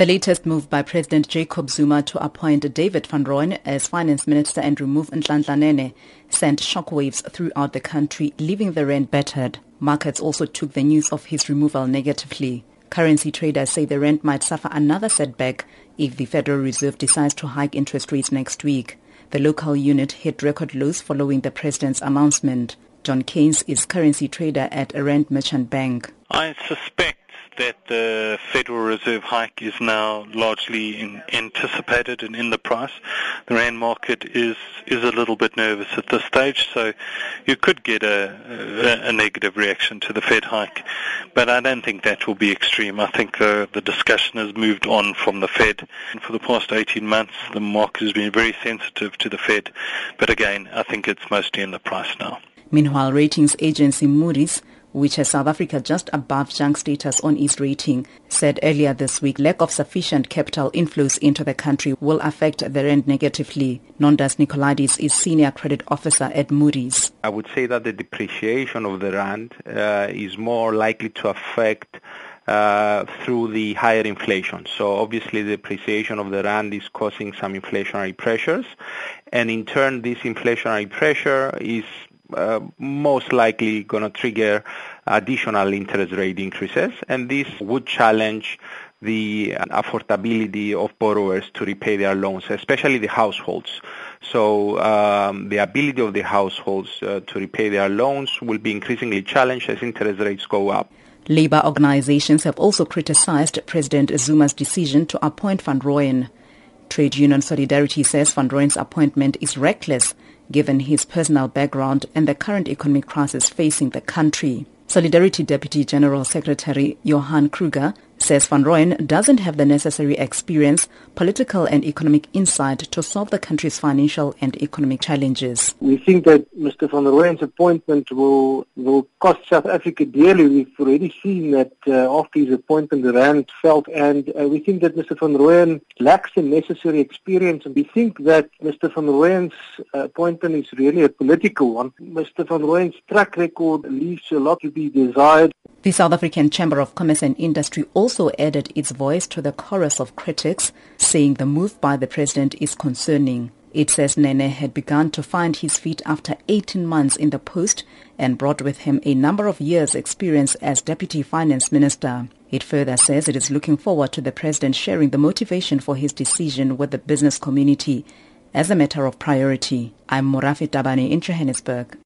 The latest move by President Jacob Zuma to appoint David van Rooyen as finance minister and remove Nhlanhla sent shockwaves throughout the country, leaving the rand battered. Markets also took the news of his removal negatively. Currency traders say the rand might suffer another setback if the Federal Reserve decides to hike interest rates next week. The local unit hit record lows following the president's announcement. John Cairns is currency trader at a Rand Merchant Bank. I suspect that the Federal Reserve hike is now largely in, anticipated and in the price. The rand market is is a little bit nervous at this stage, so you could get a, a, a negative reaction to the Fed hike, but I don't think that will be extreme. I think uh, the discussion has moved on from the Fed. And for the past 18 months, the market has been very sensitive to the Fed, but again, I think it's mostly in the price now. Meanwhile, ratings agency Moody's which has South Africa just above junk status on its rating, said earlier this week lack of sufficient capital inflows into the country will affect the rand negatively. Nondas Nicolaides is senior credit officer at Moody's. I would say that the depreciation of the rand uh, is more likely to affect uh, through the higher inflation. So obviously the depreciation of the rand is causing some inflationary pressures and in turn this inflationary pressure is uh, most likely going to trigger additional interest rate increases, and this would challenge the affordability of borrowers to repay their loans, especially the households. So um, the ability of the households uh, to repay their loans will be increasingly challenged as interest rates go up. Labour organizations have also criticized President Zuma's decision to appoint Van Rooyen. Trade Union Solidarity says Van Rooyen's appointment is reckless given his personal background and the current economic crisis facing the country. Solidarity Deputy General Secretary Johan Kruger says Van Rooyen doesn't have the necessary experience, political and economic insight to solve the country's financial and economic challenges. We think that Mr. Van Rooyen's appointment will will cost South Africa dearly. We've already seen that uh, after his appointment the rand fell and uh, we think that Mr. Van Rooyen lacks the necessary experience and we think that Mr. Van Rooyen's appointment is really a political one. Mr. Van Rooyen's track record leaves a lot to be desired. The South African Chamber of Commerce and Industry also added its voice to the chorus of critics, saying the move by the president is concerning. It says Nene had begun to find his feet after 18 months in the post and brought with him a number of years' experience as Deputy Finance Minister. It further says it is looking forward to the president sharing the motivation for his decision with the business community as a matter of priority. I'm Morafi Tabane in Johannesburg.